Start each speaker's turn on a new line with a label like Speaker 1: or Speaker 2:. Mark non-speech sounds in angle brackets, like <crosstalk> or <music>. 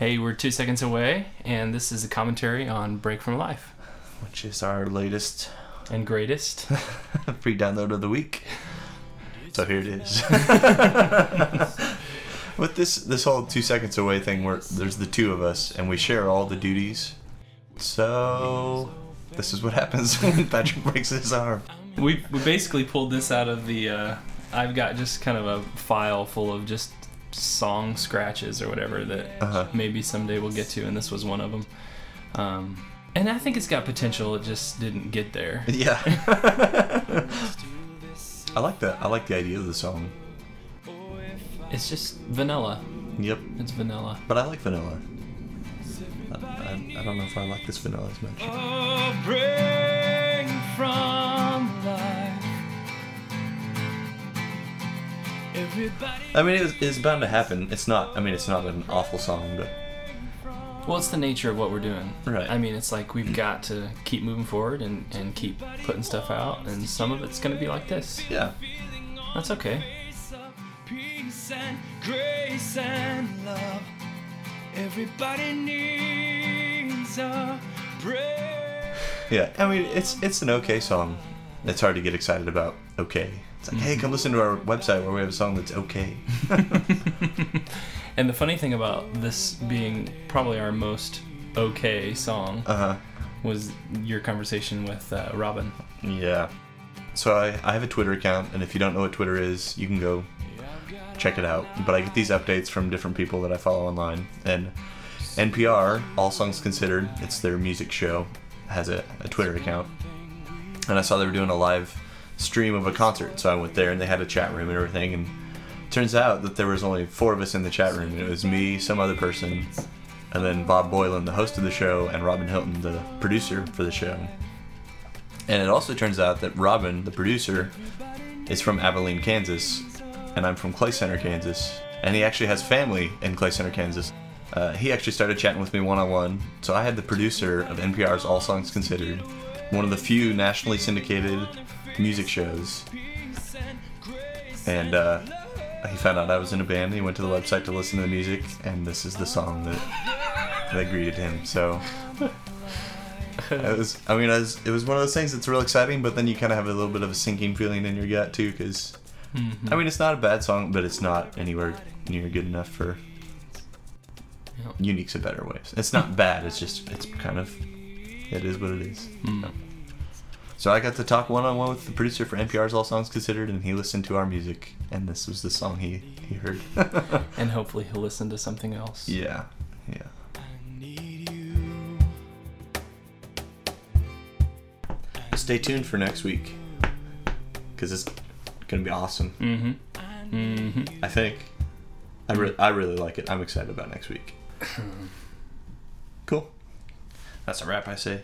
Speaker 1: Hey, we're two seconds away, and this is a commentary on Break from Life
Speaker 2: which is our latest
Speaker 1: and greatest. <laughs>
Speaker 2: free download of the week. So here it is. <laughs> With this this whole two seconds away thing, where there's the two of us and we share all the duties. So this is what happens <laughs> when Patrick breaks his arm.
Speaker 1: We we basically pulled this out of the. Uh, I've got just kind of a file full of just song scratches or whatever that
Speaker 2: Uh-huh.
Speaker 1: maybe someday we'll get to, and this was one of them. Um, and I think it's got potential. It just didn't get there. <laughs>
Speaker 2: Yeah. <laughs> I like that. I like the idea of the song.
Speaker 1: It's just vanilla.
Speaker 2: Yep.
Speaker 1: It's vanilla.
Speaker 2: But I like vanilla. I, I, I don't know if I like this vanilla as much.
Speaker 1: A
Speaker 2: I mean, it's, it's bound to happen. It's not. I mean, it's not an awful song, but
Speaker 1: Well, it's the nature of what we're doing.
Speaker 2: Right.
Speaker 1: I mean, it's like we've got to keep moving forward and, and keep putting stuff out, and some of it's going to be like this.
Speaker 2: yeah.
Speaker 1: That's okay.
Speaker 3: peace and grace and love. Everybody needs a break.
Speaker 2: Yeah. I mean, it's it's an okay song. It's hard to get excited about. Okay. It's like, hey, come listen to our website where we have a song that's okay. <laughs>
Speaker 1: And the funny thing about this being probably our most okay song
Speaker 2: Uh huh.
Speaker 1: was your conversation with uh, Robin.
Speaker 2: Yeah. So I, I have a Twitter account, and if you don't know what Twitter is, you can go check it out. But I get these updates from different people that I follow online. And NPR, All Songs Considered, it's their music show, has a, a Twitter account. And I saw they were doing a live stream of a concert, so I went there and they had a chat room and everything. And turns out that there was only four of us in the chat room. And it was me, some other person, and then Bob Boilen, the host of the show, and Robin Hilton, the producer for the show. And it also turns out that Robin, the producer, is from Abilene, Kansas, and I'm from Clay Center, Kansas. And he actually has family in Clay Center, Kansas. Uh, he actually started chatting with me one on one. So I had the producer of NPR's All Songs Considered, one of the few nationally syndicated music shows. And uh, he found out I was in a band. He went to the website to listen to the music, and this is the song that that greeted him. So it was. I mean, it was, it was one of those things that's real exciting, but then you kind of have a little bit of a sinking feeling in your gut too, because I mean, it's not a bad song, but it's not anywhere near good enough for
Speaker 1: Yep.
Speaker 2: Unique's a better way. It's not bad. It's just it's kind of it is what it is.
Speaker 1: Mm.
Speaker 2: So I got to talk one on one with the producer for NPR's All Songs Considered, and he listened to our music, and this was the song he he heard. <laughs>
Speaker 1: And hopefully he'll listen to something else.
Speaker 2: yeah, yeah. Stay tuned for next week, because it's gonna be awesome.
Speaker 1: Mm-hmm. Mm-hmm.
Speaker 2: I think. I re- I really like it. I'm excited about next week. <laughs> That's a wrap, I say.